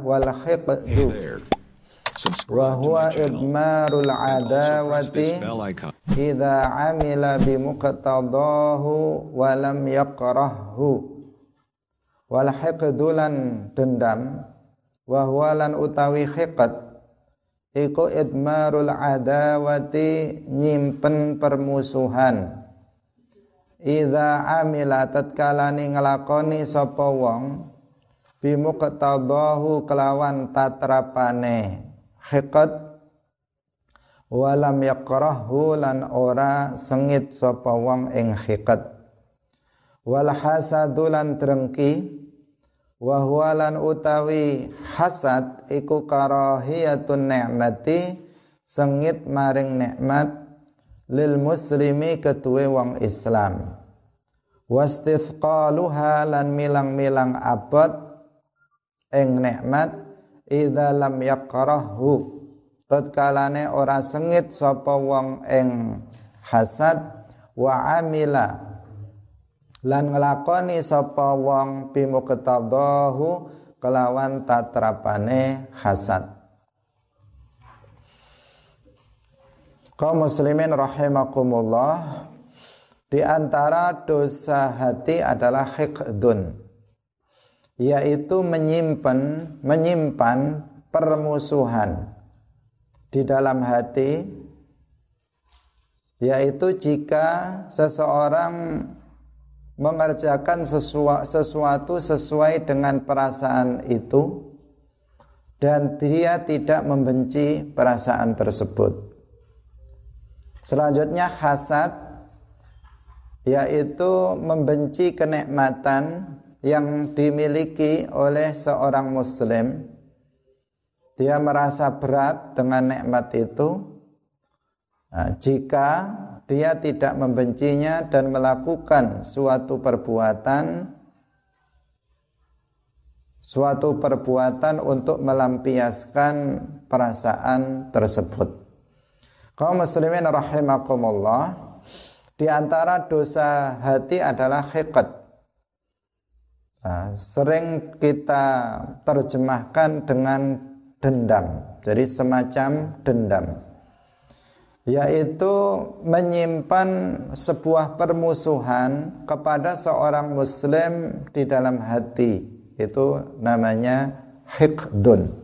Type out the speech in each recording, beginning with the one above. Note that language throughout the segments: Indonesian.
Wal hiqdu. Wa huwa idmarul adawati idza amila bi muqtadahu wa lam yakrahhu wal hiqdu lan dendam. Wa huwa lan utawi hiqd iku idmarul adawati nyimpen permusuhan Iza amila tatkalani ngelakoni sapa wong bimuqtadahu kelawan tatrapane. Hiqat walam yakrahu lan ora sengit sapa wong ing hiqat. Wal hasadu lan drengki wa lan utawi hasad iku karahiyatun ni'mati sengit maring nikmat lil muslimi ketuwe wong Islam wastithqaluha lan milang-milang abot ing nikmat idza lam yakrahu tatkalane ora sengit sapa wong ing hasad wa amila lan nglakoni sapa wong bimuqtadahu kelawan tatrapane hasad. Kaum muslimin rahimakumullah di antara dosa hati adalah hikdun yaitu menyimpan menyimpan permusuhan di dalam hati yaitu jika seseorang mengerjakan sesuatu sesuai dengan perasaan itu dan dia tidak membenci perasaan tersebut. Selanjutnya hasad yaitu membenci kenikmatan yang dimiliki oleh seorang muslim. Dia merasa berat dengan nikmat itu. Nah, jika dia tidak membencinya dan melakukan suatu perbuatan suatu perbuatan untuk melampiaskan perasaan tersebut kaum muslimin rahimakumullah di antara dosa hati adalah hiqat nah, sering kita terjemahkan dengan dendam. Jadi semacam dendam. Yaitu menyimpan sebuah permusuhan kepada seorang muslim di dalam hati. Itu namanya hiqdun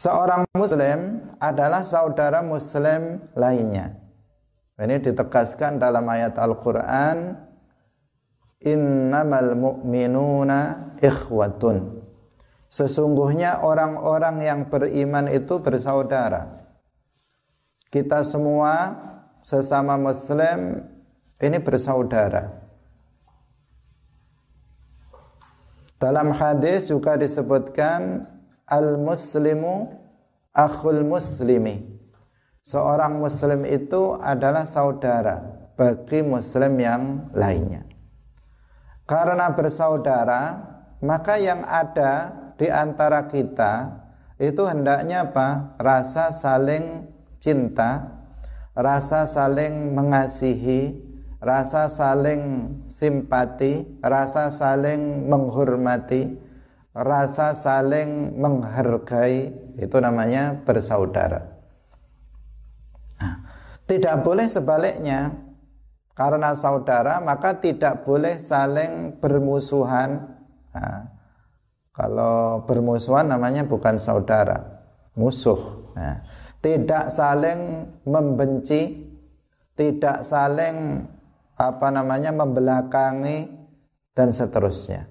seorang muslim adalah saudara muslim lainnya. Ini ditegaskan dalam ayat Al-Qur'an innamal mu'minuna ikhwatun. Sesungguhnya orang-orang yang beriman itu bersaudara. Kita semua sesama muslim ini bersaudara. Dalam hadis juga disebutkan al-muslimu akhul muslimi. Seorang muslim itu adalah saudara bagi muslim yang lainnya. Karena bersaudara, maka yang ada di antara kita itu hendaknya apa? Rasa saling cinta, rasa saling mengasihi, rasa saling simpati, rasa saling menghormati, rasa saling menghargai itu namanya bersaudara. Nah, tidak boleh sebaliknya karena saudara maka tidak boleh saling bermusuhan. Nah, kalau bermusuhan namanya bukan saudara, musuh. Nah, tidak saling membenci, tidak saling apa namanya membelakangi dan seterusnya.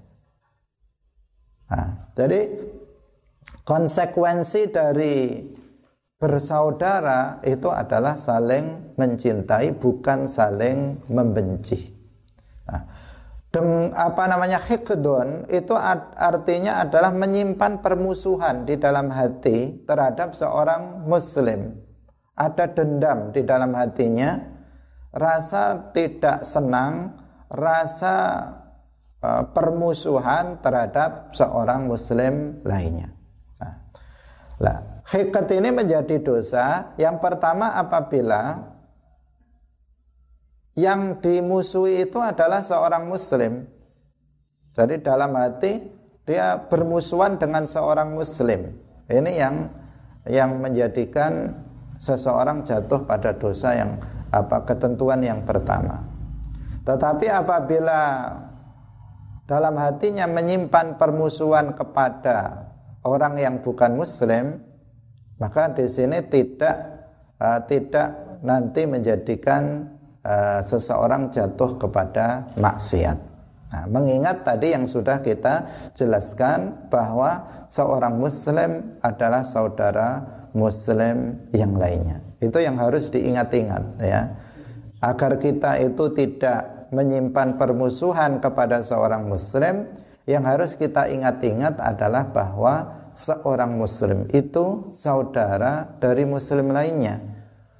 Nah, jadi konsekuensi dari bersaudara itu adalah saling mencintai bukan saling membenci. Nah, dem, apa namanya hikdun itu artinya adalah menyimpan permusuhan di dalam hati terhadap seorang muslim. Ada dendam di dalam hatinya, rasa tidak senang, rasa uh, permusuhan terhadap seorang muslim lainnya. Nah, lah, hikat ini menjadi dosa yang pertama apabila yang dimusuhi itu adalah seorang muslim. Jadi dalam hati dia bermusuhan dengan seorang muslim. Ini yang yang menjadikan seseorang jatuh pada dosa yang apa ketentuan yang pertama. Tetapi apabila dalam hatinya menyimpan permusuhan kepada orang yang bukan muslim, maka di sini tidak uh, tidak nanti menjadikan uh, seseorang jatuh kepada maksiat. Nah, mengingat tadi yang sudah kita jelaskan bahwa seorang muslim adalah saudara muslim yang lainnya. Itu yang harus diingat-ingat ya. Agar kita itu tidak menyimpan permusuhan kepada seorang muslim, yang harus kita ingat-ingat adalah bahwa seorang muslim itu saudara dari muslim lainnya.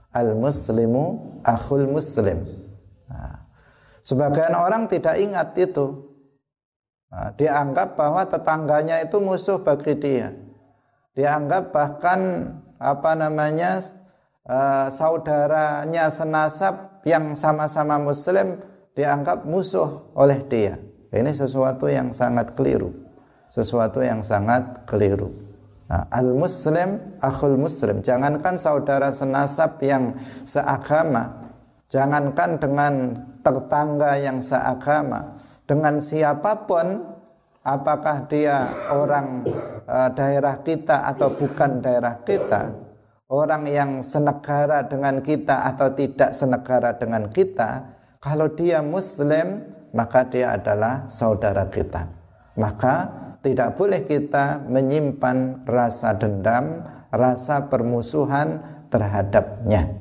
Al-muslimu akhul muslim. Sebagian orang tidak ingat itu. Nah, dia bahwa tetangganya itu musuh bagi dia. Dia anggap bahkan apa namanya uh, saudaranya senasab yang sama-sama muslim dianggap musuh oleh dia. Ini sesuatu yang sangat keliru. Sesuatu yang sangat keliru. Nah, al-muslim akhul muslim. Jangankan saudara senasab yang seagama, Jangankan dengan tetangga yang seagama, dengan siapa pun, apakah dia orang e, daerah kita atau bukan daerah kita, orang yang senegara dengan kita atau tidak senegara dengan kita, kalau dia Muslim, maka dia adalah saudara kita. Maka tidak boleh kita menyimpan rasa dendam, rasa permusuhan terhadapnya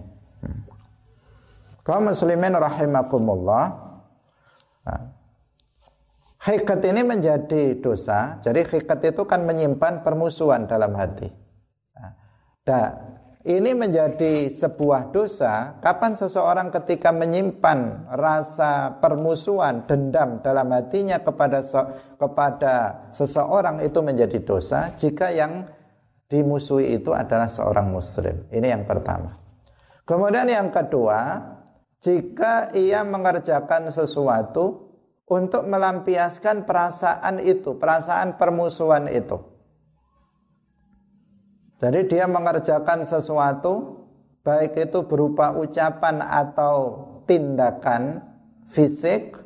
kaum muslimin rahimakumullah Hikat ini menjadi dosa. Jadi hikat itu kan menyimpan permusuhan dalam hati. Nah, ini menjadi sebuah dosa. Kapan seseorang ketika menyimpan rasa permusuhan, dendam dalam hatinya kepada kepada seseorang itu menjadi dosa. Jika yang dimusuhi itu adalah seorang muslim. Ini yang pertama. Kemudian yang kedua, jika ia mengerjakan sesuatu untuk melampiaskan perasaan itu, perasaan permusuhan itu. Jadi dia mengerjakan sesuatu baik itu berupa ucapan atau tindakan fisik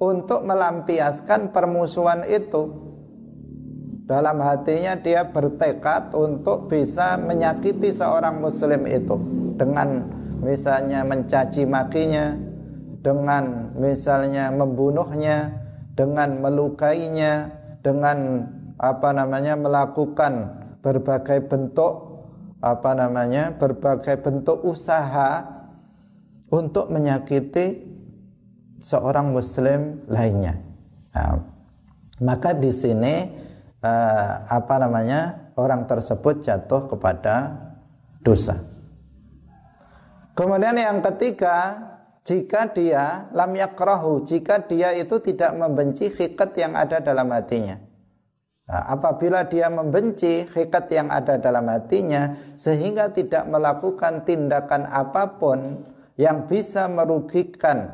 untuk melampiaskan permusuhan itu. Dalam hatinya dia bertekad untuk bisa menyakiti seorang muslim itu dengan misalnya mencaci makinya, dengan misalnya membunuhnya, dengan melukainya, dengan apa namanya melakukan berbagai bentuk apa namanya berbagai bentuk usaha untuk menyakiti seorang muslim lainnya. Nah, maka di sini uh, apa namanya orang tersebut jatuh kepada dosa. Kemudian yang ketiga, jika dia lam yakrahu, jika dia itu tidak membenci hikat yang ada dalam hatinya. Nah, apabila dia membenci hikat yang ada dalam hatinya sehingga tidak melakukan tindakan apa pun yang bisa merugikan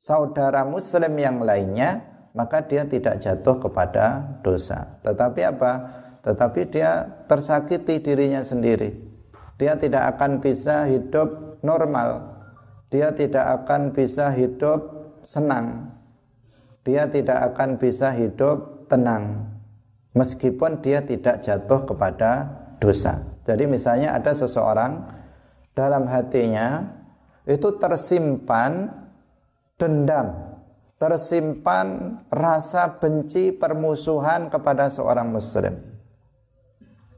saudara muslim yang lainnya, maka dia tidak jatuh kepada dosa. Tetapi apa? Tetapi dia tersakiti dirinya sendiri dia tidak akan bisa hidup normal dia tidak akan bisa hidup senang dia tidak akan bisa hidup tenang meskipun dia tidak jatuh kepada dosa jadi misalnya ada seseorang dalam hatinya itu tersimpan dendam tersimpan rasa benci permusuhan kepada seorang muslim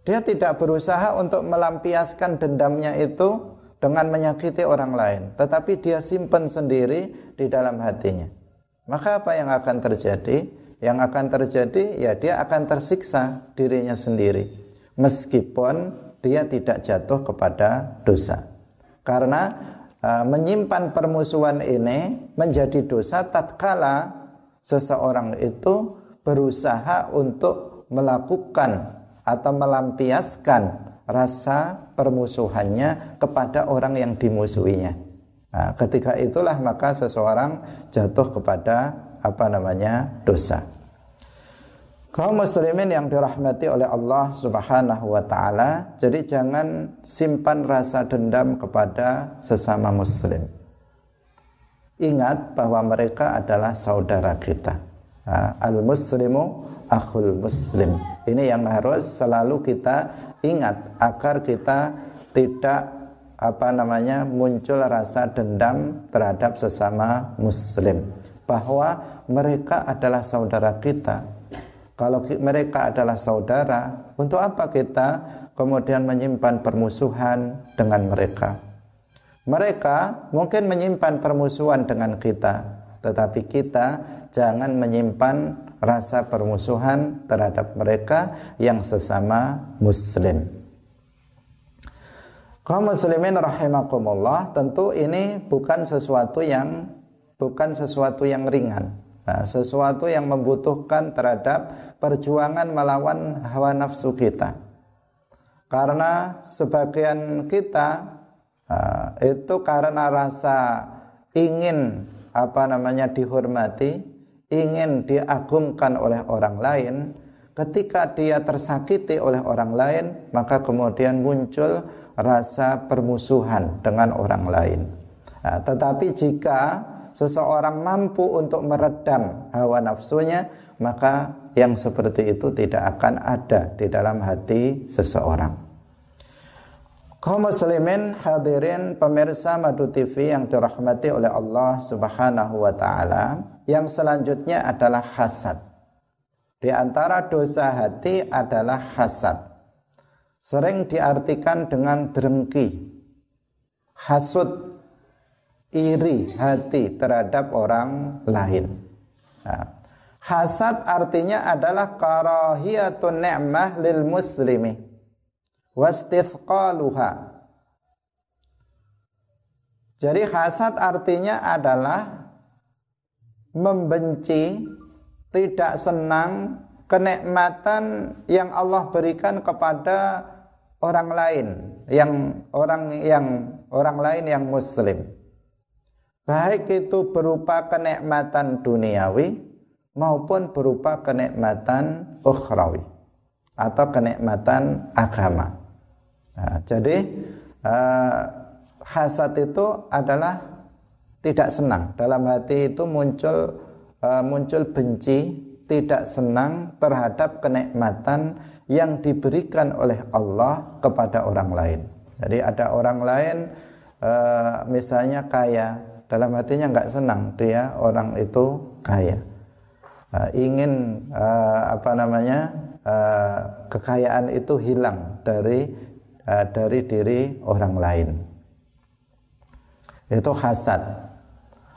dia tidak berusaha untuk melampiaskan dendamnya itu dengan menyakiti orang lain, tetapi dia simpan sendiri di dalam hatinya. Maka apa yang akan terjadi? Yang akan terjadi ya dia akan tersiksa dirinya sendiri meskipun dia tidak jatuh kepada dosa. Karena uh, menyimpan permusuhan ini menjadi dosa tatkala seseorang itu berusaha untuk melakukan atau melampiaskan rasa permusuhannya kepada orang yang dimusuhinya. Nah, ketika itulah maka seseorang jatuh kepada apa namanya dosa. Kaum muslimin yang dirahmati oleh Allah Subhanahu wa taala, jadi jangan simpan rasa dendam kepada sesama muslim. Ingat bahwa mereka adalah saudara kita. Al-muslimu akhul muslim. Ini yang harus selalu kita ingat agar kita tidak apa namanya muncul rasa dendam terhadap sesama muslim bahwa mereka adalah saudara kita kalau mereka adalah saudara, untuk apa kita kemudian menyimpan permusuhan dengan mereka? Mereka mungkin menyimpan permusuhan dengan kita, tetapi kita jangan menyimpan rasa permusuhan terhadap mereka yang sesama muslim. Kaum muslimin rahimakumullah, tentu ini bukan sesuatu yang bukan sesuatu yang ringan. Nah, sesuatu yang membutuhkan terhadap perjuangan melawan hawa nafsu kita. Karena sebagian kita uh, itu karena rasa ingin apa namanya dihormati, ingin diagungkan oleh orang lain, ketika dia tersakiti oleh orang lain, maka kemudian muncul rasa permusuhan dengan orang lain. Nah, tetapi jika seseorang mampu untuk meredam hawa nafsunya, maka yang seperti itu tidak akan ada di dalam hati seseorang. Kaum muslimin hadirin pemirsa Madu TV yang dirahmati oleh Allah Subhanahu wa taala, yang selanjutnya adalah hasad. Di antara dosa hati adalah hasad. Sering diartikan dengan drengki, hasud iri hati terhadap orang lain. Nah, hasad artinya adalah karahiyatun ni'mah lil muslimi wastithqaluha. Jadi hasad artinya adalah membenci, tidak senang kenikmatan yang Allah berikan kepada orang lain, yang orang yang orang lain yang muslim baik itu berupa kenikmatan duniawi maupun berupa kenikmatan ukhrawi atau kenikmatan agama. Nah, jadi uh, hasad itu adalah tidak senang dalam hati itu muncul uh, muncul benci, tidak senang terhadap kenikmatan yang diberikan oleh Allah kepada orang lain. Jadi ada orang lain uh, misalnya kaya, dalam hatinya nggak senang dia orang itu kaya. Uh, ingin uh, apa namanya uh, kekayaan itu hilang dari uh, dari diri orang lain. Itu hasad.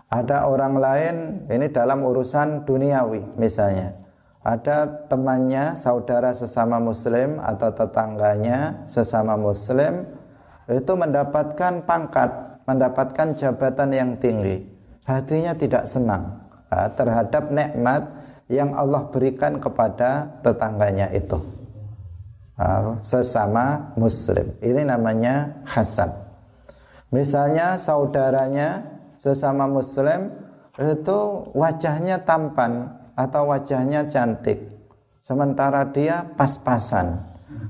Ada orang lain ini dalam urusan duniawi misalnya. Ada temannya saudara sesama muslim atau tetangganya sesama muslim itu mendapatkan pangkat mendapatkan jabatan yang tinggi, hatinya tidak senang uh, terhadap nikmat yang Allah berikan kepada tetangganya itu. Uh, sesama muslim. Ini namanya hasad. Misalnya saudaranya sesama muslim itu wajahnya tampan atau wajahnya cantik. Sementara dia pas-pasan.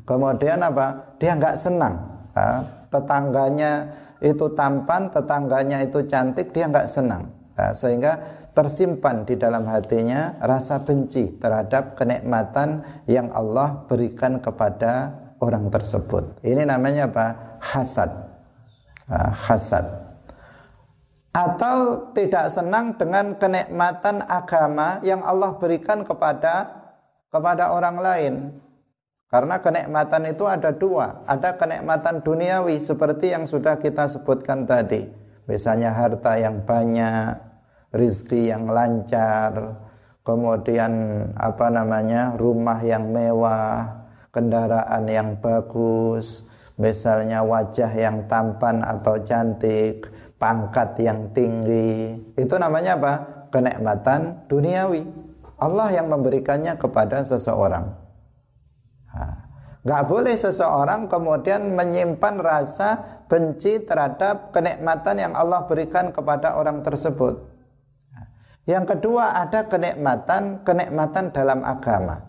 Kemudian apa? Dia nggak senang. Uh, tetangganya itu tampan, tetangganya itu cantik, dia nggak senang. Nah, sehingga tersimpan di dalam hatinya rasa benci terhadap kenikmatan yang Allah berikan kepada orang tersebut. Ini namanya apa? Hasad. Nah, hasad. Atau tidak senang dengan kenikmatan agama yang Allah berikan kepada kepada orang lain. Karena kenikmatan itu ada dua, ada kenikmatan duniawi seperti yang sudah kita sebutkan tadi. Misalnya harta yang banyak, rizki yang lancar, kemudian apa namanya rumah yang mewah, kendaraan yang bagus, misalnya wajah yang tampan atau cantik, pangkat yang tinggi. Itu namanya apa? Kenikmatan duniawi. Allah yang memberikannya kepada seseorang. Gak boleh seseorang kemudian menyimpan rasa benci terhadap kenikmatan yang Allah berikan kepada orang tersebut. Yang kedua ada kenikmatan kenikmatan dalam agama.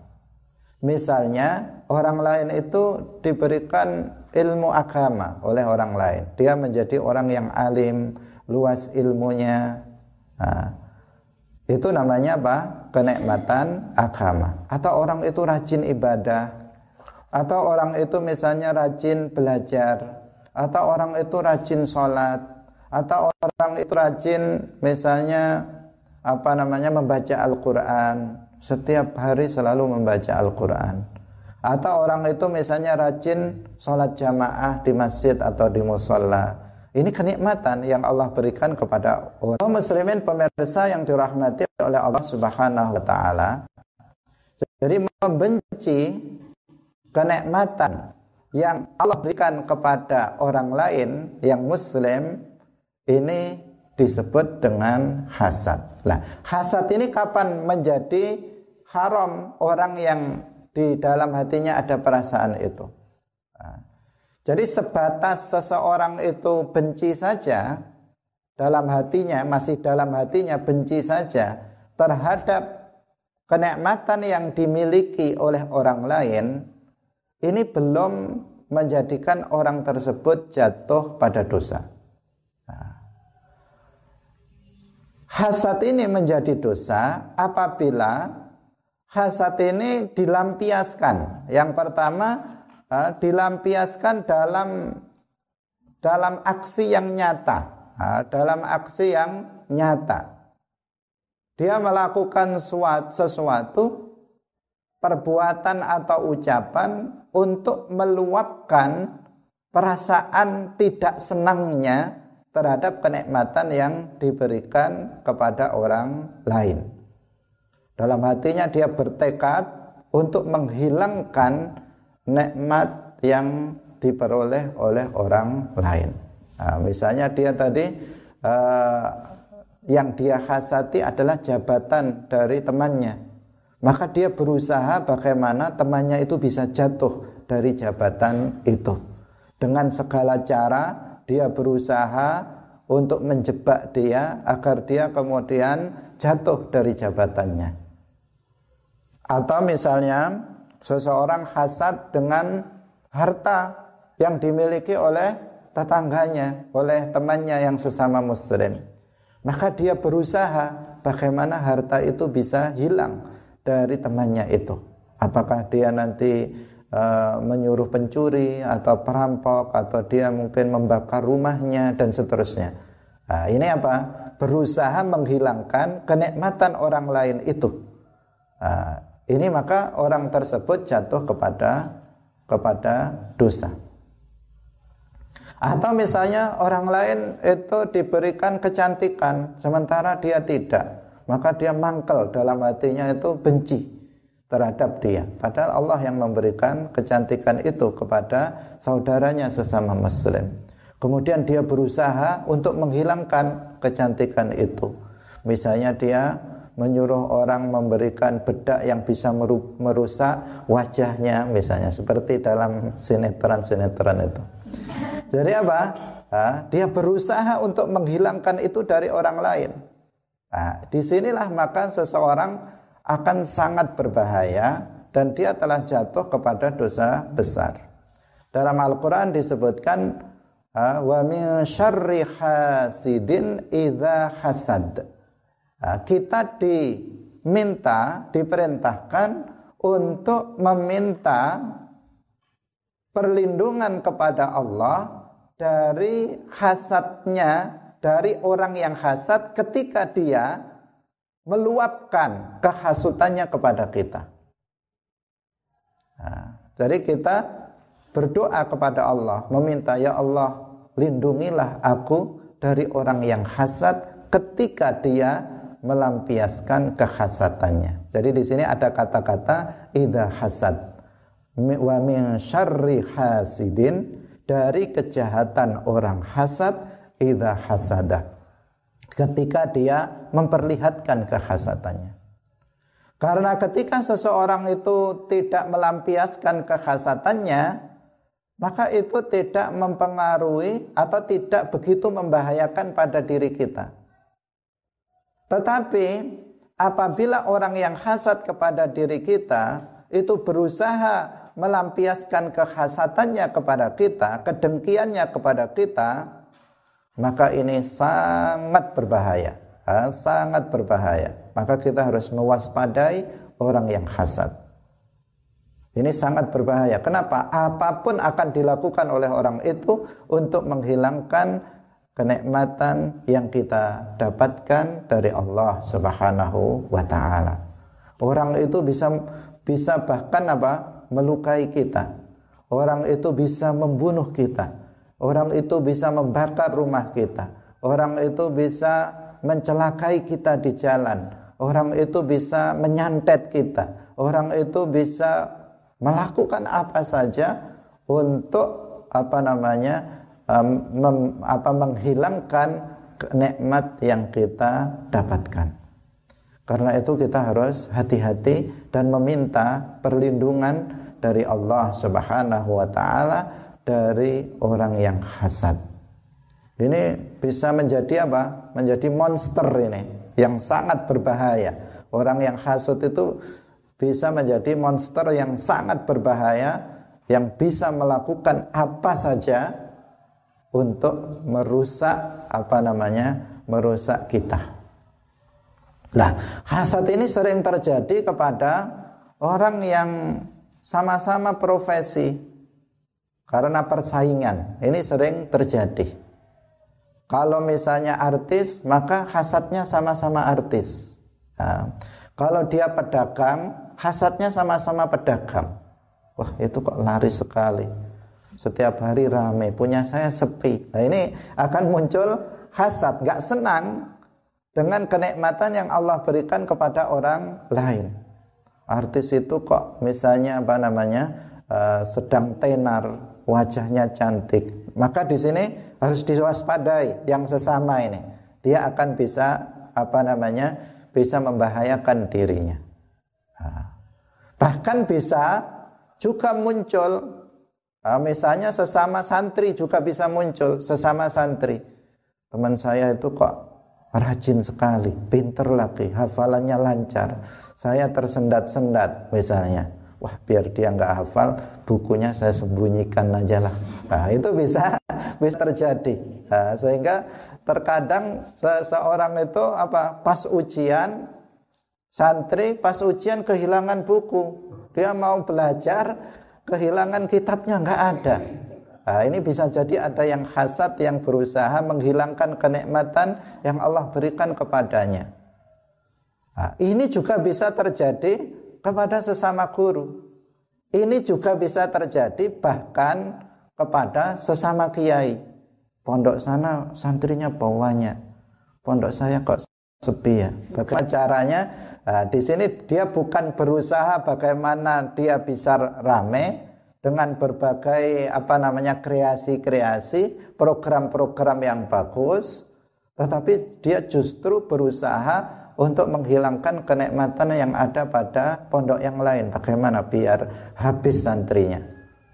Misalnya orang lain itu diberikan ilmu agama oleh orang lain. Dia menjadi orang yang alim, luas ilmunya. Nah, itu namanya apa? Kenikmatan agama. Atau orang itu rajin ibadah. Atau orang itu misalnya rajin belajar. Atau orang itu rajin sholat. Atau orang itu rajin misalnya apa namanya membaca Al-Quran setiap hari selalu membaca Al-Quran atau orang itu misalnya rajin sholat jamaah di masjid atau di musola ini kenikmatan yang Allah berikan kepada orang muslimin pemirsa yang dirahmati oleh Allah Subhanahu wa taala. Jadi membenci kenikmatan yang Allah berikan kepada orang lain yang muslim ini disebut dengan hasad. Nah, hasad ini kapan menjadi haram orang yang di dalam hatinya ada perasaan itu. Nah, jadi sebatas seseorang itu benci saja dalam hatinya, masih dalam hatinya benci saja terhadap kenikmatan yang dimiliki oleh orang lain, ini belum menjadikan orang tersebut jatuh pada dosa. Nah, hasad ini menjadi dosa apabila hasad ini dilampiaskan. Yang pertama uh, dilampiaskan dalam dalam aksi yang nyata, uh, dalam aksi yang nyata. Dia melakukan suatu, sesuatu perbuatan atau ucapan untuk meluapkan perasaan tidak senangnya terhadap kenikmatan yang diberikan kepada orang lain. Dalam hatinya dia bertekad untuk menghilangkan nikmat yang diperoleh oleh orang lain. Nah, misalnya dia tadi uh, yang dia hasati adalah jabatan dari temannya. Maka dia berusaha bagaimana temannya itu bisa jatuh dari jabatan itu. Dengan segala cara dia berusaha untuk menjebak dia agar dia kemudian jatuh dari jabatannya. Atau misalnya seseorang hasad dengan harta yang dimiliki oleh tetangganya, oleh temannya yang sesama muslim. Maka dia berusaha bagaimana harta itu bisa hilang dari temannya itu. Apakah dia nanti uh, menyuruh pencuri atau perampok atau dia mungkin membakar rumahnya dan seterusnya. Nah, ini apa? Berusaha menghilangkan kenikmatan orang lain itu. Nah, ini maka orang tersebut jatuh kepada kepada dosa. Atau misalnya orang lain itu diberikan kecantikan sementara dia tidak, maka dia mangkel dalam hatinya itu benci terhadap dia. Padahal Allah yang memberikan kecantikan itu kepada saudaranya sesama muslim. Kemudian dia berusaha untuk menghilangkan kecantikan itu. Misalnya dia menyuruh orang memberikan bedak yang bisa merusak wajahnya misalnya seperti dalam sinetron-sinetron itu. Jadi apa? Dia berusaha untuk menghilangkan itu dari orang lain. Nah, di sinilah maka seseorang akan sangat berbahaya dan dia telah jatuh kepada dosa besar. Dalam Al-Quran disebutkan wa min syarri hasidin idza hasad kita diminta, diperintahkan untuk meminta perlindungan kepada Allah dari hasadnya, dari orang yang hasad ketika dia meluapkan kehasutannya kepada kita. Nah, jadi kita berdoa kepada Allah, meminta ya Allah, lindungilah aku dari orang yang hasad ketika dia melampiaskan kehasatannya. Jadi di sini ada kata-kata idza hasad wa min syarri hasidin dari kejahatan orang hasad idza hasada. Ketika dia memperlihatkan kehasatannya. Karena ketika seseorang itu tidak melampiaskan kekhasatannya, maka itu tidak mempengaruhi atau tidak begitu membahayakan pada diri kita. Tetapi apabila orang yang hasad kepada diri kita itu berusaha melampiaskan kekhasatannya kepada kita, kedengkiannya kepada kita, maka ini sangat berbahaya sangat berbahaya. Maka kita harus mewaspadai orang yang hasad. Ini sangat berbahaya. Kenapa? Apa pun akan dilakukan oleh orang itu untuk menghilangkan kenikmatan yang kita dapatkan dari Allah Subhanahu wa taala. Orang itu bisa bisa bahkan apa? melukai kita. Orang itu bisa membunuh kita. Orang itu bisa membakar rumah kita. Orang itu bisa mencelakai kita di jalan. Orang itu bisa menyantet kita. Orang itu bisa melakukan apa saja untuk apa namanya mem, apa menghilangkan nikmat yang kita dapatkan. Karena itu kita harus hati-hati dan meminta perlindungan dari Allah Subhanahu wa taala dari orang yang hasad. Ini bisa menjadi apa? Menjadi monster ini yang sangat berbahaya. Orang yang hasut itu bisa menjadi monster yang sangat berbahaya yang bisa melakukan apa saja untuk merusak apa namanya? merusak kita. Nah, hasad ini sering terjadi kepada orang yang sama-sama profesi karena persaingan. Ini sering terjadi. Kalau misalnya artis, maka hasadnya sama-sama artis. Nah, kalau dia pedagang, hasadnya sama-sama pedagang. Wah, itu kok lari sekali. Setiap hari rame, punya saya sepi. Nah, ini akan muncul hasad, gak senang dengan kenikmatan yang Allah berikan kepada orang lain. Artis itu kok misalnya apa namanya uh, sedang tenar, wajahnya cantik. Maka di sini harus diwaspadai yang sesama ini. Dia akan bisa apa namanya? bisa membahayakan dirinya. Nah, bahkan bisa juga muncul nah, misalnya sesama santri juga bisa muncul sesama santri. Teman saya itu kok rajin sekali, pinter lagi, hafalannya lancar. Saya tersendat-sendat misalnya. Wah biar dia nggak hafal, bukunya saya sembunyikan aja lah. Nah, itu bisa bisa terjadi. Nah, sehingga terkadang seseorang itu apa pas ujian santri pas ujian kehilangan buku. Dia mau belajar kehilangan kitabnya nggak ada. Nah, ini bisa jadi ada yang hasad yang berusaha menghilangkan kenikmatan yang Allah berikan kepadanya. Nah, ini juga bisa terjadi kepada sesama guru. Ini juga bisa terjadi bahkan kepada sesama kiai. Pondok sana santrinya bawahnya. Pondok saya kok sepi ya. Bagaimana caranya? Nah, di sini dia bukan berusaha bagaimana dia bisa rame dengan berbagai apa namanya kreasi-kreasi, program-program yang bagus, tetapi dia justru berusaha untuk menghilangkan kenikmatan yang ada pada pondok yang lain. Bagaimana biar habis santrinya?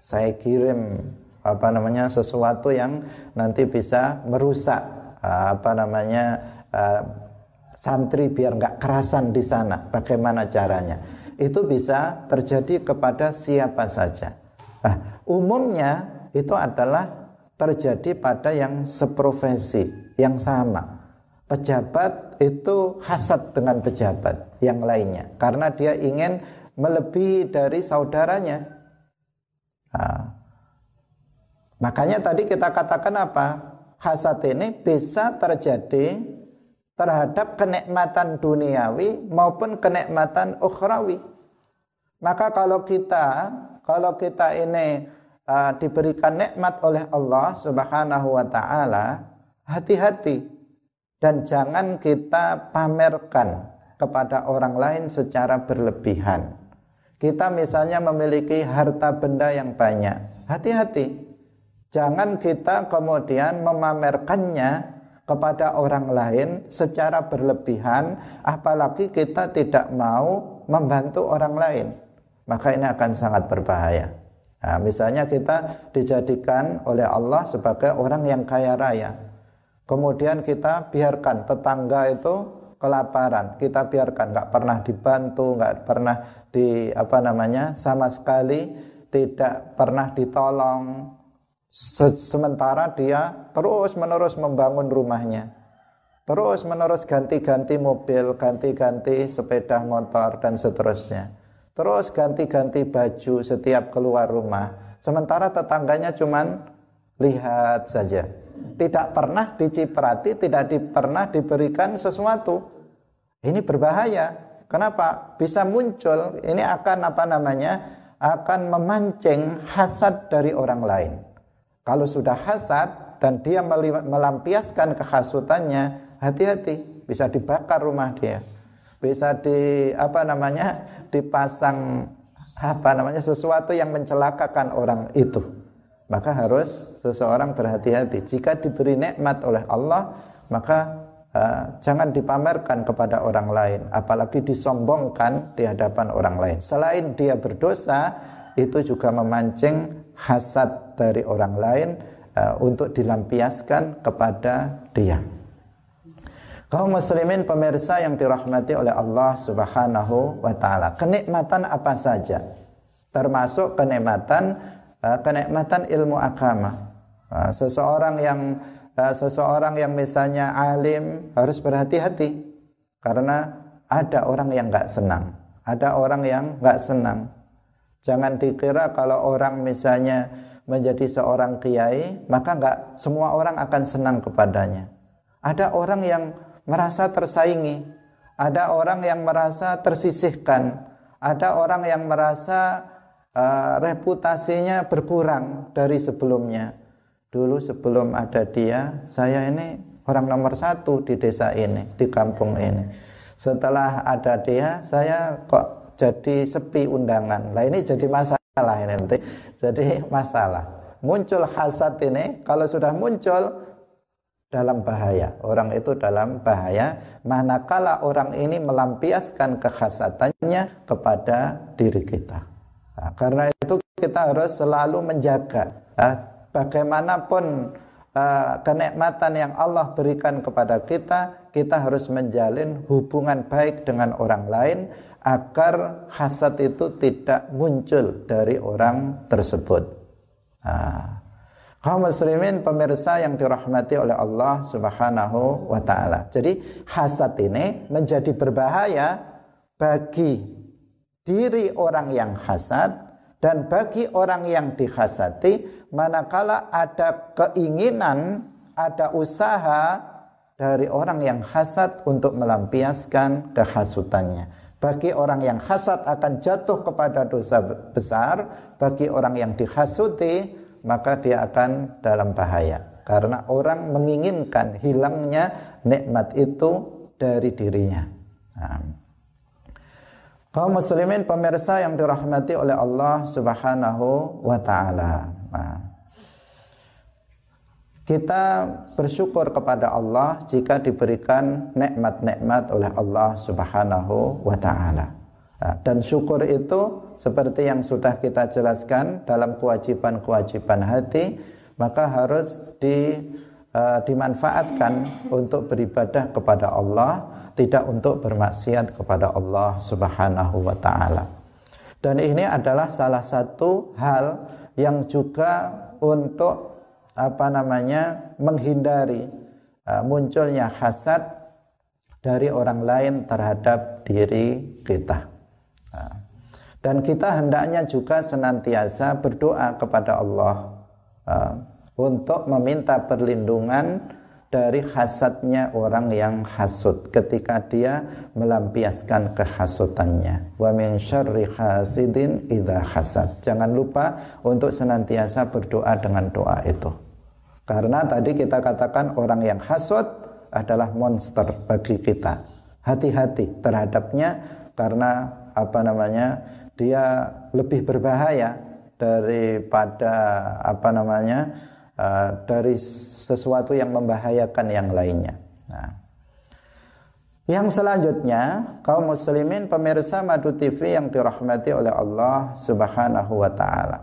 Saya kirim apa namanya sesuatu yang nanti bisa merusak apa namanya uh, santri biar nggak kerasan di sana. Bagaimana caranya? Itu bisa terjadi kepada siapa saja. Nah, umumnya itu adalah terjadi pada yang seprofesi, yang sama pejabat itu hasad dengan pejabat yang lainnya karena dia ingin melebihi dari saudaranya. Nah, makanya tadi kita katakan apa? Hasad ini bisa terjadi terhadap kenikmatan duniawi maupun kenikmatan ukhrawi. Maka kalau kita kalau kita ini uh, diberikan nikmat oleh Allah Subhanahu wa taala, hati-hati dan jangan kita pamerkan kepada orang lain secara berlebihan. Kita misalnya memiliki harta benda yang banyak. Hati-hati. Jangan kita kemudian memamerkannya kepada orang lain secara berlebihan apalagi kita tidak mau membantu orang lain maka ini akan sangat berbahaya nah, misalnya kita dijadikan oleh Allah sebagai orang yang kaya raya kemudian kita biarkan tetangga itu kelaparan. Kita biarkan nggak pernah dibantu nggak pernah di apa namanya sama sekali tidak pernah ditolong. Sementara dia terus menerus membangun rumahnya. Terus menerus ganti-ganti mobil ganti-ganti sepeda motor dan seterusnya. Terus ganti-ganti baju setiap keluar rumah. Sementara tetangganya cuman lihat saja tidak pernah diciprati tidak di, pernah diberikan sesuatu ini berbahaya kenapa bisa muncul ini akan apa namanya akan memancing hasad dari orang lain kalau sudah hasad dan dia melampiaskan kehasutannya, hati-hati, bisa dibakar rumah dia. Bisa di apa namanya? dipasang apa namanya? sesuatu yang mencelakakan orang itu. Maka harus seseorang berhati-hati. Jika diberi nikmat oleh Allah, maka uh, jangan dipamerkan kepada orang lain, apalagi disombongkan di hadapan orang lain. Selain dia berdosa, itu juga memancing hasad dari orang lain uh, untuk dilampiaskan kepada dia. Kaum muslimin pemirsa yang dirahmati oleh Allah Subhanahu wa taala. Kenikmatan apa saja? Termasuk kenikmatan uh, kenikmatan ilmu agama. Uh, seseorang yang uh, seseorang yang misalnya alim harus berhati-hati karena ada orang yang nggak senang, ada orang yang nggak senang Jangan dikira kalau orang misalnya menjadi seorang kiai, maka enggak semua orang akan senang kepadanya. Ada orang yang merasa tersaingi, ada orang yang merasa tersisihkan, ada orang yang merasa uh, reputasinya berkurang dari sebelumnya. Dulu sebelum ada dia, saya ini orang nomor satu di desa ini, di kampung ini. Setelah ada dia, saya kok jadi sepi undangan. Lah ini jadi masalah ini nanti. Jadi masalah. Muncul hasad ini kalau sudah muncul dalam bahaya. Orang itu dalam bahaya manakala orang ini melampiaskan kehasatannya kepada diri kita. Nah, karena itu kita harus selalu menjaga nah, bagaimanapun uh, kenikmatan yang Allah berikan kepada kita, kita harus menjalin hubungan baik dengan orang lain agar hasad itu tidak muncul dari orang tersebut. Nah, kaum muslimin pemirsa yang dirahmati oleh Allah Subhanahu wa taala. Jadi hasad ini menjadi berbahaya bagi diri orang yang hasad dan bagi orang yang dihasati manakala ada keinginan, ada usaha dari orang yang hasad untuk melampiaskan kehasutannya. Bagi orang yang hasad akan jatuh kepada dosa besar, bagi orang yang dihasuti maka dia akan dalam bahaya. Karena orang menginginkan hilangnya nikmat itu dari dirinya. Nah. Kaum muslimin pemirsa yang dirahmati oleh Allah Subhanahu wa taala. Nah. Kita bersyukur kepada Allah jika diberikan nikmat-nikmat oleh Allah Subhanahu wa taala. Nah, dan syukur itu seperti yang sudah kita jelaskan dalam kewajiban-kewajiban hati, maka harus di, uh, dimanfaatkan untuk beribadah kepada Allah, tidak untuk bermaksiat kepada Allah Subhanahu wa taala. Dan ini adalah salah satu hal yang juga untuk apa namanya menghindari uh, munculnya hasad dari orang lain terhadap diri kita. Uh, dan kita hendaknya juga senantiasa berdoa kepada Allah uh, untuk meminta perlindungan dari hasadnya orang yang hasud ketika dia melampiaskan kehasutannya. Wa min syarri hasidin idza hasad. Jangan lupa untuk senantiasa berdoa dengan doa itu. Karena tadi kita katakan orang yang hasut adalah monster bagi kita. Hati-hati terhadapnya karena apa namanya? Dia lebih berbahaya daripada apa namanya? Uh, dari sesuatu yang membahayakan yang lainnya. Nah, yang selanjutnya, kaum muslimin pemirsa Madu TV yang dirahmati oleh Allah Subhanahu wa taala.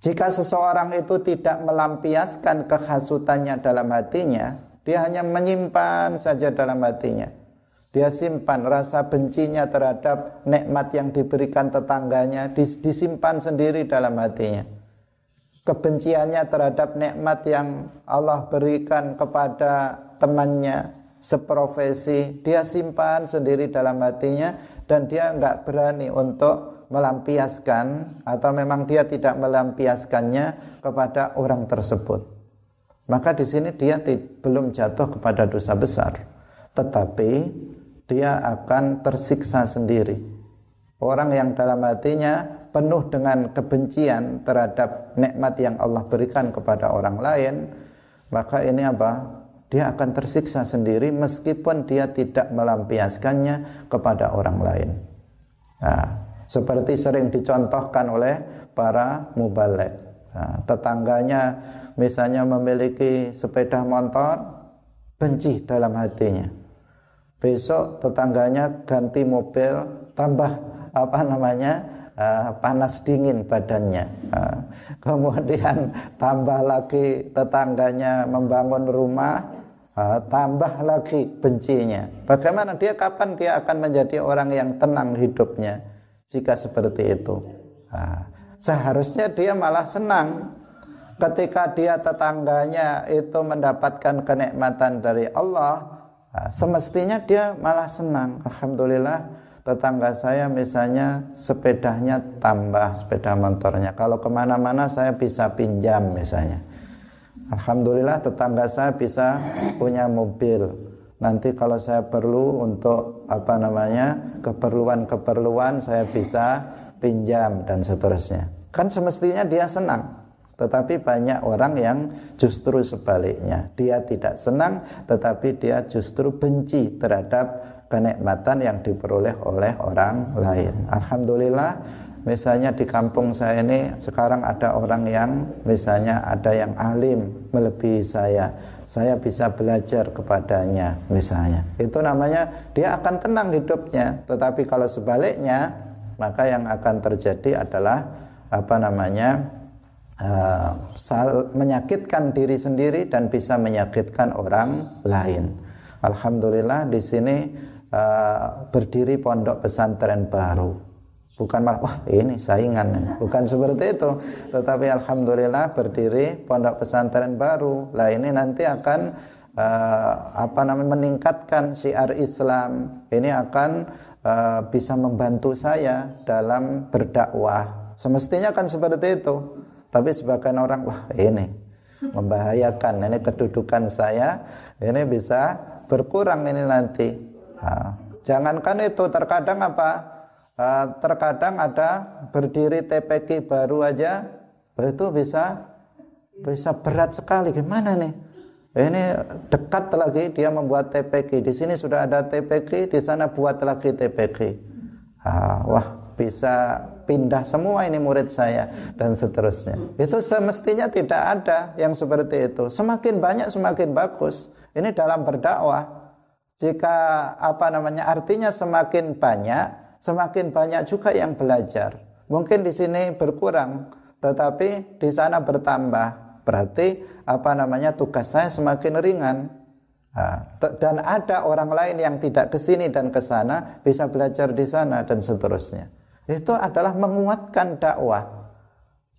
Jika seseorang itu tidak melampiaskan kehasutannya dalam hatinya, dia hanya menyimpan saja dalam hatinya. Dia simpan rasa bencinya terhadap nikmat yang diberikan tetangganya, disimpan sendiri dalam hatinya. Kebenciannya terhadap nikmat yang Allah berikan kepada temannya seprofesi, dia simpan sendiri dalam hatinya dan dia nggak berani untuk melampiaskan atau memang dia tidak melampiaskannya kepada orang tersebut maka di sini dia belum jatuh kepada dosa besar, tetapi dia akan tersiksa sendiri. Orang yang dalam hatinya penuh dengan kebencian terhadap nikmat yang Allah berikan kepada orang lain, maka ini apa? Dia akan tersiksa sendiri meskipun dia tidak melampiaskannya kepada orang lain. Nah, seperti sering dicontohkan oleh para mubalik. Nah, tetangganya misalnya memiliki sepeda motor benci dalam hatinya besok tetangganya ganti mobil tambah apa namanya uh, panas dingin badannya. Uh, kemudian tambah lagi tetangganya membangun rumah uh, tambah lagi bencinya. Bagaimana? Dia kapan dia akan menjadi orang yang tenang hidupnya jika seperti itu? Seharusnya dia malah senang ketika dia tetangganya itu mendapatkan kenikmatan dari Allah semestinya dia malah senang. Alhamdulillah tetangga saya misalnya sepedanya tambah sepeda motornya. Kalau ke mana-mana saya bisa pinjam misalnya. Alhamdulillah tetangga saya bisa punya mobil. Nanti kalau saya perlu untuk apa namanya keperluan-keperluan saya bisa pinjam dan seterusnya. Kan semestinya dia senang tetapi banyak orang yang justru sebaliknya. Dia tidak senang tetapi dia justru benci terhadap kenikmatan yang diperoleh oleh orang lain. Alhamdulillah misalnya di kampung saya ini sekarang ada orang yang misalnya ada yang alim melebihi saya. Saya bisa belajar kepadanya misalnya. Itu namanya dia akan tenang hidupnya. Tetapi kalau sebaliknya maka yang akan terjadi adalah apa namanya uh, menyakitkan diri sendiri dan bisa menyakitkan orang lain. Alhamdulillah di sini uh, berdiri pondok pesantren baru. Bukan malah wah ini saingan, bukan seperti itu. Tetapi alhamdulillah berdiri pondok pesantren baru. Lah ini nanti akan uh, apa namanya meningkatkan syiar Islam. Ini akan uh, bisa membantu saya dalam berdakwah. Semestinya kan seperti itu tapi sebagian orang wah ini membahayakan ini kedudukan saya ini bisa berkurang ini nanti. Jangankan itu terkadang apa? Terkadang ada berdiri TPK baru aja itu bisa bisa berat sekali gimana nih? Ini dekat lagi dia membuat TPK. Di sini sudah ada TPK, di sana buat lagi TPK. Ah, wah, bisa pindah semua ini murid saya dan seterusnya. Itu semestinya tidak ada yang seperti itu. Semakin banyak semakin bagus. Ini dalam berdakwah. Jika apa namanya artinya semakin banyak, semakin banyak juga yang belajar. Mungkin di sini berkurang, tetapi di sana bertambah. Berarti apa namanya tugas saya semakin ringan. dan ada orang lain yang tidak ke sini dan ke sana bisa belajar di sana dan seterusnya itu adalah menguatkan dakwah.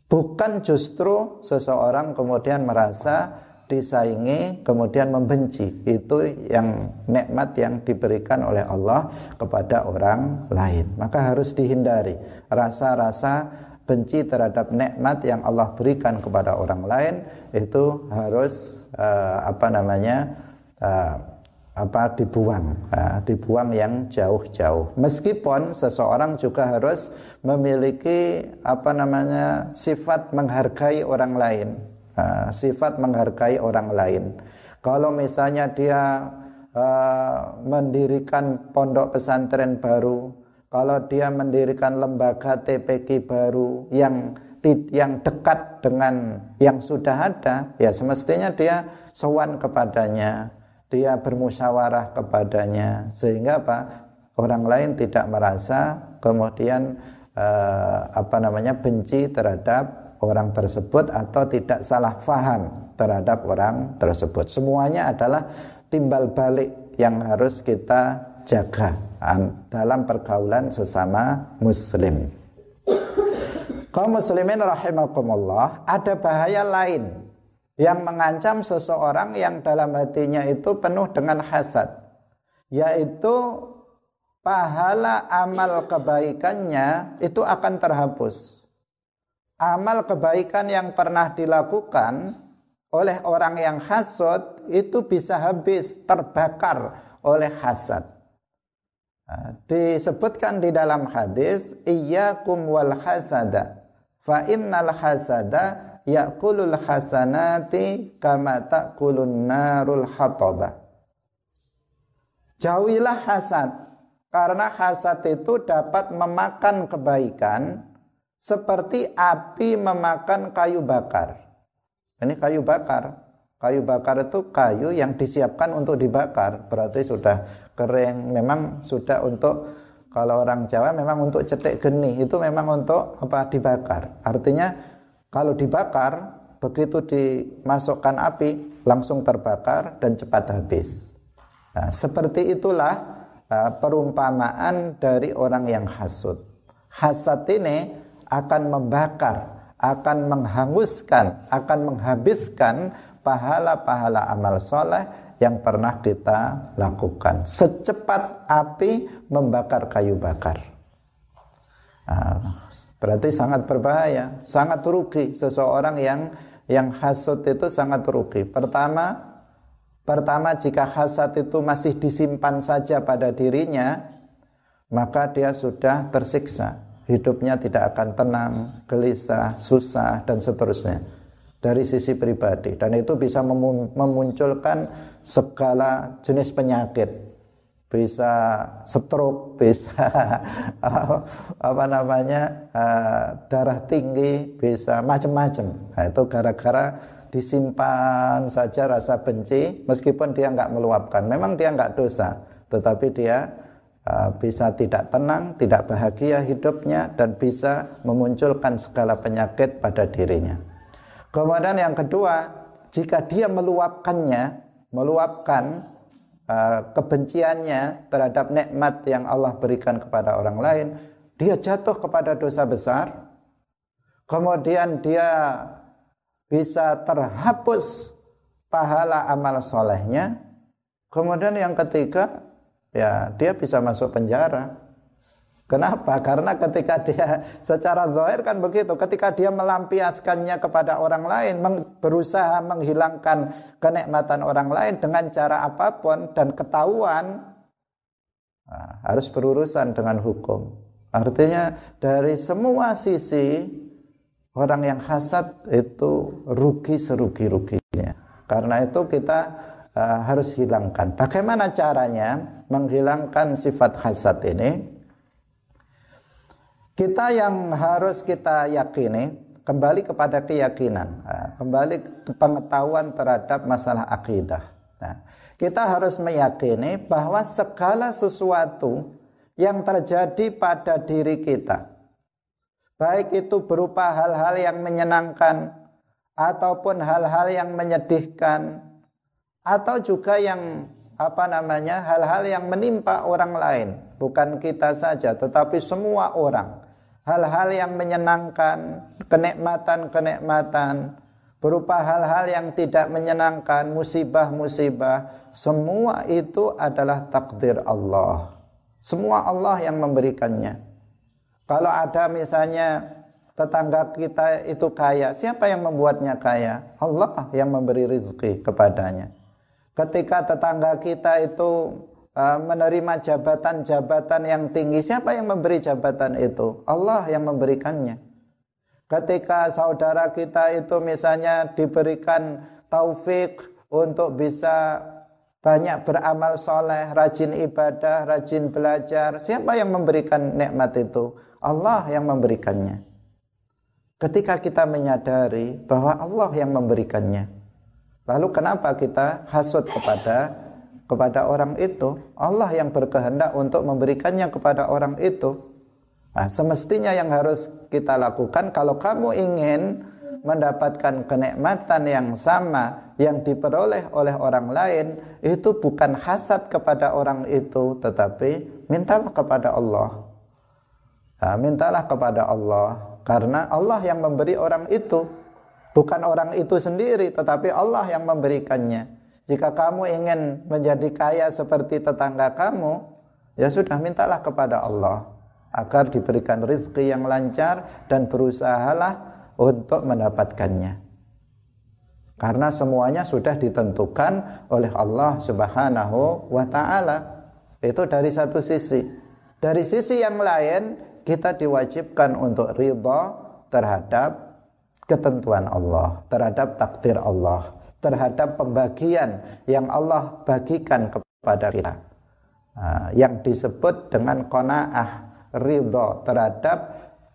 Bukan justru seseorang kemudian merasa disaingi kemudian membenci. Itu yang nikmat yang diberikan oleh Allah kepada orang lain. Maka harus dihindari rasa-rasa benci terhadap nikmat yang Allah berikan kepada orang lain itu harus uh, apa namanya uh, apa dibuang, ya, dibuang yang jauh-jauh. Meskipun seseorang juga harus memiliki apa namanya sifat menghargai orang lain, ya, sifat menghargai orang lain. Kalau misalnya dia uh, mendirikan pondok pesantren baru, kalau dia mendirikan lembaga TPK baru yang yang dekat dengan yang sudah ada, ya semestinya dia sowan kepadanya, dia bermusyawarah kepadanya, sehingga apa? Orang lain tidak merasa kemudian eh, apa namanya benci terhadap orang tersebut atau tidak salah faham terhadap orang tersebut. Semuanya adalah timbal balik yang harus kita jaga dalam pergaulan sesama muslim. Kaum muslimin rahimakumullah, ada bahaya lain yang mengancam seseorang yang dalam hatinya itu penuh dengan hasad, yaitu pahala amal kebaikannya itu akan terhapus. Amal kebaikan yang pernah dilakukan oleh orang yang hasad itu bisa habis terbakar oleh hasad. Nah, disebutkan di dalam hadis iyyakum wal hasada fa innal hasada yakulul hasanati kama takulun narul hataba Jauhilah hasad karena hasad itu dapat memakan kebaikan seperti api memakan kayu bakar. Ini kayu bakar. Kayu bakar itu kayu yang disiapkan untuk dibakar, berarti sudah kering, memang sudah untuk kalau orang Jawa memang untuk cetek geni, itu memang untuk apa dibakar. Artinya kalau dibakar begitu dimasukkan api langsung terbakar dan cepat habis. Nah, seperti itulah uh, perumpamaan dari orang yang hasud. Hasad ini akan membakar, akan menghanguskan, akan menghabiskan pahala-pahala amal soleh yang pernah kita lakukan. Secepat api membakar kayu bakar. Nah, berarti sangat berbahaya, sangat rugi seseorang yang yang hasut itu sangat rugi. Pertama, pertama jika hasad itu masih disimpan saja pada dirinya, maka dia sudah tersiksa. Hidupnya tidak akan tenang, gelisah, susah dan seterusnya. Dari sisi pribadi. Dan itu bisa memunculkan segala jenis penyakit. Bisa stroke bisa apa namanya uh, darah tinggi bisa macam-macam nah, itu gara-gara disimpan saja rasa benci meskipun dia nggak meluapkan. Memang dia nggak dosa tetapi dia bisa tidak tenang tidak bahagia hidupnya dan bisa memunculkan segala penyakit pada dirinya Kemudian yang kedua, jika dia meluapkannya, meluapkan uh, kebenciannya terhadap nikmat yang Allah berikan kepada orang lain, dia jatuh kepada dosa besar. Kemudian dia bisa terhapus pahala amal solehnya. Kemudian yang ketiga, ya dia bisa masuk penjara. Kenapa? Karena ketika dia secara zahir kan begitu, ketika dia melampiaskannya kepada orang lain, berusaha menghilangkan kenikmatan orang lain dengan cara apa pun dan ketahuan nah, harus berurusan dengan hukum. Artinya dari semua sisi orang yang hasad itu rugi serugi-ruginya. Karena itu kita uh, harus hilangkan. Bagaimana caranya menghilangkan sifat hasad ini? Kita yang harus kita yakini kembali kepada keyakinan, nah, kembali ke pengetahuan terhadap masalah akidah. Nah, kita harus meyakini bahwa segala sesuatu yang terjadi pada diri kita, baik itu berupa hal-hal yang menyenangkan ataupun hal-hal yang menyedihkan atau juga yang apa namanya hal-hal yang menimpa orang lain, bukan kita saja tetapi semua orang hal-hal yang menyenangkan, kenikmatan-kenikmatan, berupa hal-hal yang tidak menyenangkan, musibah-musibah, semua itu adalah takdir Allah. Semua Allah yang memberikannya. Kalau ada misalnya tetangga kita itu kaya, siapa yang membuatnya kaya? Allah yang memberi rezeki kepadanya. Ketika tetangga kita itu Eh, menerima jabatan-jabatan yang tinggi. Siapa yang memberi jabatan itu? Allah yang memberikannya. Ketika saudara kita itu misalnya diberikan taufik untuk bisa banyak beramal soleh, rajin ibadah, rajin belajar. Siapa yang memberikan nikmat itu? Allah yang memberikannya. ketika kita menyadari bahwa Allah yang memberikannya. Lalu kenapa kita hasut kepada kepada orang itu? Allah yang berkehendak untuk memberikannya kepada orang itu. Nah, semestinya yang harus kita lakukan kalau kamu ingin mendapatkan kenikmatan yang sama yang diperoleh oleh orang lain itu bukan hasad kepada orang itu tetapi mintalah kepada Allah. Nah, mintalah kepada Allah karena Allah yang memberi orang itu bukan orang itu sendiri tetapi Allah yang memberikannya. Jika kamu ingin menjadi kaya seperti tetangga kamu ya sudah mintalah kepada Allah agar diberikan rizki yang lancar dan berusahalah untuk mendapatkannya. Karena semuanya sudah ditentukan oleh Allah Subhanahu wa taala. Itu dari satu sisi. Dari sisi yang lain kita diwajibkan untuk ridha terhadap ketentuan Allah, terhadap takdir Allah, terhadap pembagian yang Allah bagikan kepada kita. Nah, yang disebut dengan qanaah, ridha terhadap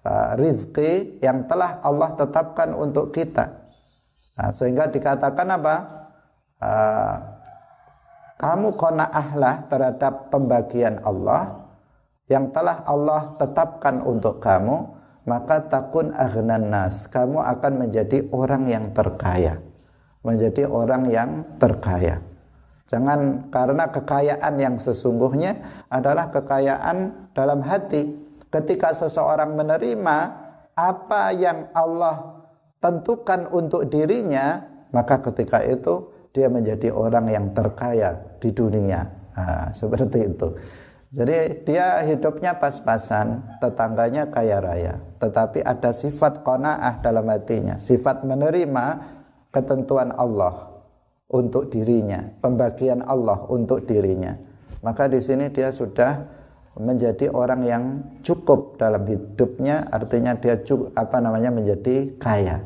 uh, rizki yang telah Allah tetapkan untuk kita. Nah, sehingga dikatakan apa? Uh, kamu qanaahlah terhadap pembagian Allah yang telah Allah tetapkan untuk kamu maka takun aghnan nas kamu akan menjadi orang yang terkaya. Menjadi orang yang terkaya. Jangan karena kekayaan yang sesungguhnya adalah kekayaan dalam hati. Ketika seseorang menerima apa yang Allah tentukan untuk dirinya maka ketika itu dia menjadi orang yang terkaya di dunia. Nah, seperti itu jadi dia hidupnya pas-pasan, tetangganya kaya raya. Tetapi ada sifat kona'ah dalam hatinya. Sifat menerima ketentuan Allah untuk dirinya. Pembagian Allah untuk dirinya. Maka di sini dia sudah menjadi orang yang cukup dalam hidupnya. Artinya dia cukup, apa namanya menjadi kaya.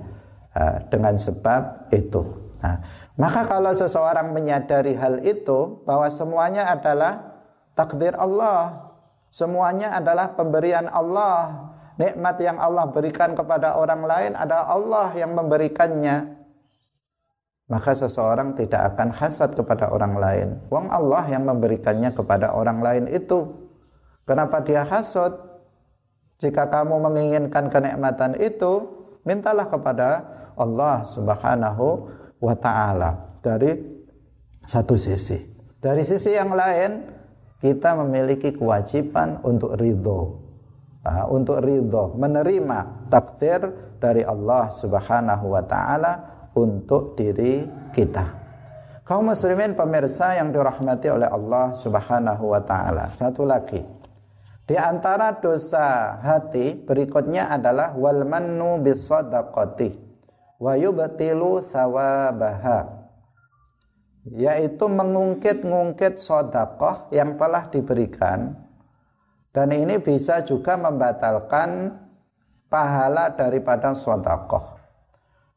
dengan sebab itu. Nah, maka kalau seseorang menyadari hal itu bahwa semuanya adalah takdir Allah. Semuanya adalah pemberian Allah. Nikmat yang Allah berikan kepada orang lain adalah Allah yang memberikannya. Maka seseorang tidak akan hasad kepada orang lain. Wong Allah yang memberikannya kepada orang lain itu. Kenapa dia hasad? Jika kamu menginginkan kenikmatan itu, mintalah kepada Allah Subhanahu wa taala dari satu sisi. Dari sisi yang lain, kita memiliki kewajiban untuk ridho uh, untuk ridho menerima takdir dari Allah Subhanahu wa taala untuk diri kita. Kaum muslimin pemirsa yang dirahmati oleh Allah Subhanahu wa taala. Satu lagi. Di antara dosa hati berikutnya adalah wal mannu bisadaqati wa yubtilu thawabaha yaitu mengungkit-ngungkit sodakoh yang telah diberikan. Dan ini bisa juga membatalkan pahala daripada sodakoh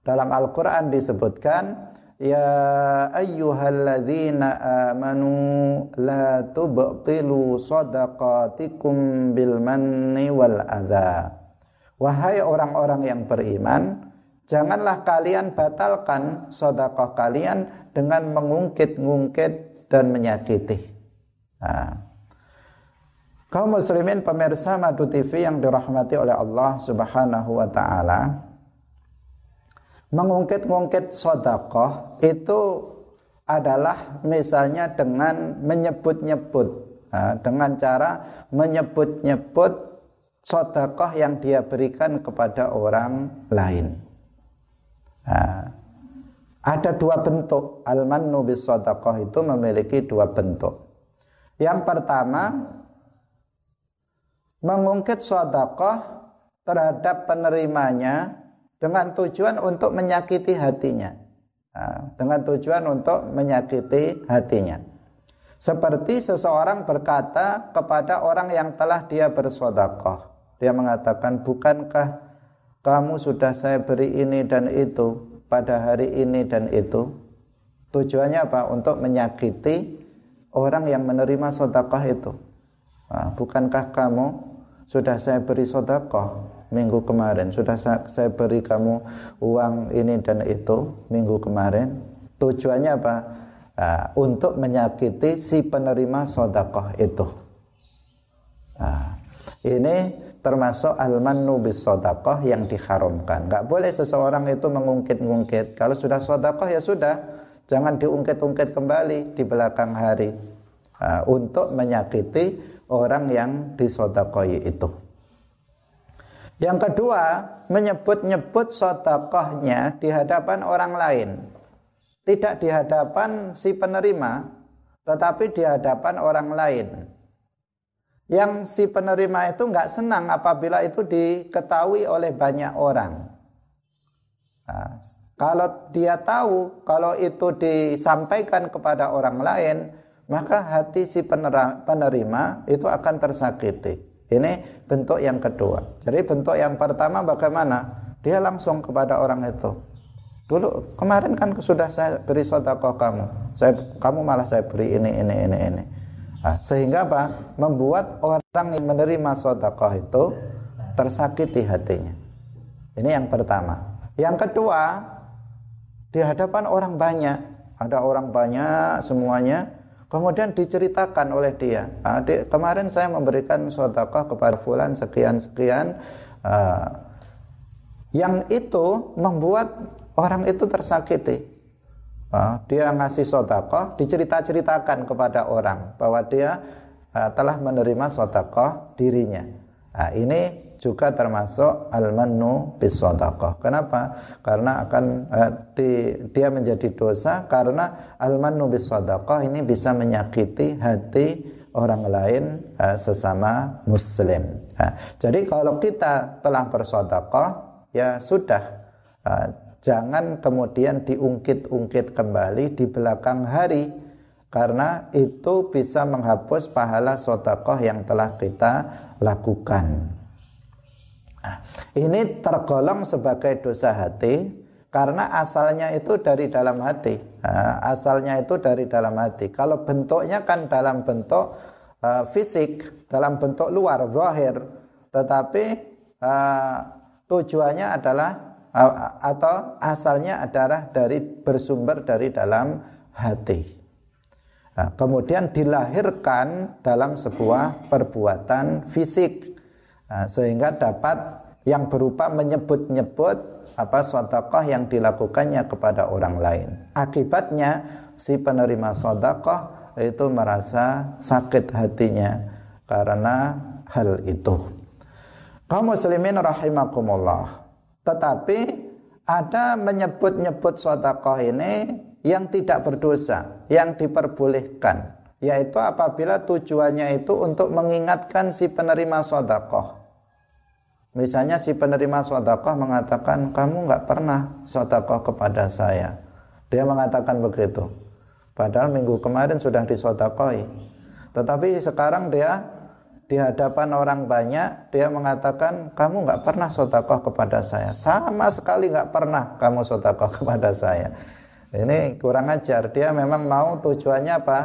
dalam Al-Quran disebutkan Ya ayyuhalladzina amanu la tubtilu sadaqatikum bil manni wal adha. Wahai orang-orang yang beriman Janganlah kalian batalkan sodakoh kalian dengan mengungkit-ngungkit dan menyakiti. Nah. Kaum muslimin pemirsa Madu TV yang dirahmati oleh Allah Subhanahu wa taala. Mengungkit-ngungkit sodakoh itu adalah misalnya dengan menyebut-nyebut nah, dengan cara menyebut-nyebut sodakoh yang dia berikan kepada orang lain. Nah, ada dua bentuk al-mannu itu memiliki dua bentuk. Yang pertama mengungkit sedekah terhadap penerimanya dengan tujuan untuk menyakiti hatinya. Nah, dengan tujuan untuk menyakiti hatinya. Seperti seseorang berkata kepada orang yang telah dia bersodakoh. Dia mengatakan, bukankah kamu sudah saya beri ini dan itu pada hari ini dan itu. Tujuannya apa? Untuk menyakiti orang yang menerima sodakoh itu. Nah, bukankah kamu sudah saya beri sodakoh minggu kemarin? Sudah saya, beri kamu uang ini dan itu minggu kemarin? Tujuannya apa? Uh, untuk menyakiti si penerima sodakoh itu. Uh, ini termasuk al-mannu bis sodakoh yang diharamkan nggak boleh seseorang itu mengungkit-ungkit kalau sudah sodakoh ya sudah jangan diungkit-ungkit kembali di belakang hari uh, untuk menyakiti orang yang disodakoi itu. Yang kedua, menyebut-nyebut sodakohnya di hadapan orang lain. Tidak di hadapan si penerima, tetapi di hadapan orang lain. Yang si penerima itu nggak senang apabila itu diketahui oleh banyak orang. Nah, kalau dia tahu kalau itu disampaikan kepada orang lain, maka hati si penerima itu akan tersakiti. Ini bentuk yang kedua. Jadi bentuk yang pertama bagaimana? Dia langsung kepada orang itu. Dulu kemarin kan sudah saya beri sodakoh kamu. Saya kamu malah saya beri ini ini ini ini. Nah, sehingga apa? Membuat orang yang menerima sodakoh itu tersakiti hatinya. Ini yang pertama. Yang kedua, di hadapan orang banyak, ada orang banyak semuanya, Kemudian diceritakan oleh dia, adik kemarin saya memberikan sedekah kepada fulan sekian-sekian uh, yang itu membuat orang itu tersakiti. Uh, dia ngasih sedekah, dicerita-ceritakan kepada orang bahwa dia uh, telah menerima sedekah dirinya. Nah, ini juga termasuk al-mannu bis Kenapa? Karena akan uh, di, dia menjadi dosa karena al-mannu bis ini bisa menyakiti hati orang lain sesama muslim. Nah, jadi kalau kita telah bersedekah ya sudah jangan kemudian diungkit-ungkit kembali di belakang hari karena itu bisa menghapus pahala sedekah yang telah kita lakukan. Nah, ini tergolong sebagai dosa hati karena asalnya itu dari dalam hati. Nah, asalnya itu dari dalam hati. Kalau bentuknya kan dalam bentuk uh, fisik, dalam bentuk luar, zahir, tetapi uh, tujuannya adalah atau asalnya adalah dari bersumber dari dalam hati. Nah, kemudian dilahirkan dalam sebuah perbuatan fisik Nah, sehingga dapat yang berupa menyebut-nyebut apa sedekah yang dilakukannya kepada orang lain. Akibatnya si penerima sedekah itu merasa sakit hatinya karena hal itu. Kaum muslimin rahimakumullah. Tetapi ada menyebut-nyebut sedekah ini yang tidak berdosa, yang diperbolehkan yaitu apabila tujuannya itu untuk mengingatkan si penerima sodakoh. Misalnya si penerima sodakoh mengatakan kamu nggak pernah sodakoh kepada saya. Dia mengatakan begitu. Padahal minggu kemarin sudah disodakohi. Tetapi sekarang dia di hadapan orang banyak dia mengatakan kamu nggak pernah sodakoh kepada saya. Sama sekali nggak pernah kamu sodakoh kepada saya. Ini kurang ajar. Dia memang mau tujuannya apa?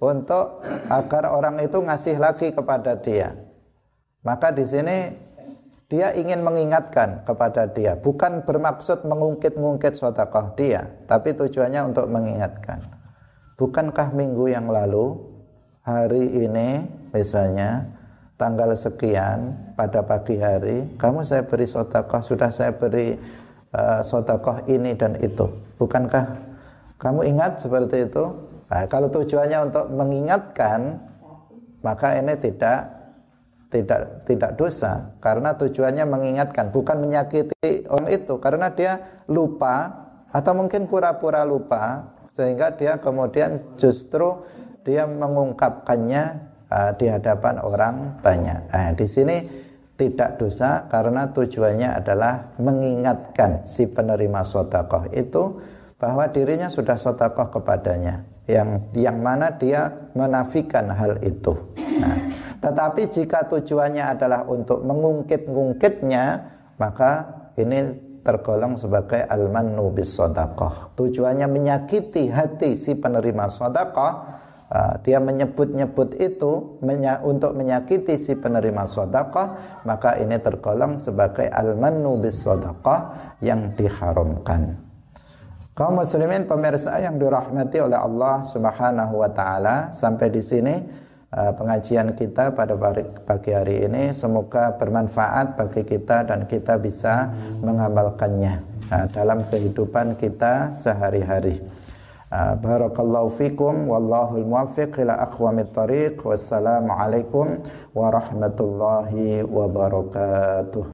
untuk agar orang itu ngasih lagi kepada dia. Maka di sini dia ingin mengingatkan kepada dia, bukan bermaksud mengungkit-ungkit sedekah dia, tapi tujuannya untuk mengingatkan. Bukankah minggu yang lalu hari ini misalnya tanggal sekian pada pagi hari kamu saya beri sedekah sudah saya beri uh, sedekah ini dan itu. Bukankah kamu ingat seperti itu? Nah, kalau tujuannya untuk mengingatkan, maka ini tidak tidak tidak dosa karena tujuannya mengingatkan, bukan menyakiti orang itu karena dia lupa atau mungkin pura-pura lupa sehingga dia kemudian justru dia mengungkapkannya uh, di hadapan orang banyak. Nah, di sini tidak dosa karena tujuannya adalah mengingatkan si penerima sotakoh itu bahwa dirinya sudah sotakoh kepadanya yang yang mana dia menafikan hal itu. Nah, tetapi jika tujuannya adalah untuk mengungkit-ungkitnya, maka ini tergolong sebagai al-mannu bis Tujuannya menyakiti hati si penerima sedekah, uh, dia menyebut-nyebut itu untuk menyakiti si penerima sedekah maka ini tergolong sebagai al-mannu bis sedekah yang diharamkan kaum muslimin pemirsa yang dirahmati oleh Allah Subhanahu wa taala sampai di sini uh, pengajian kita pada pagi hari ini semoga bermanfaat bagi kita dan kita bisa mengamalkannya uh, dalam kehidupan kita sehari-hari. آه، بارك الله فيكم. والله الموفق إلى أقوم الطريق. والسلام عليكم ورحمة الله وبركاته.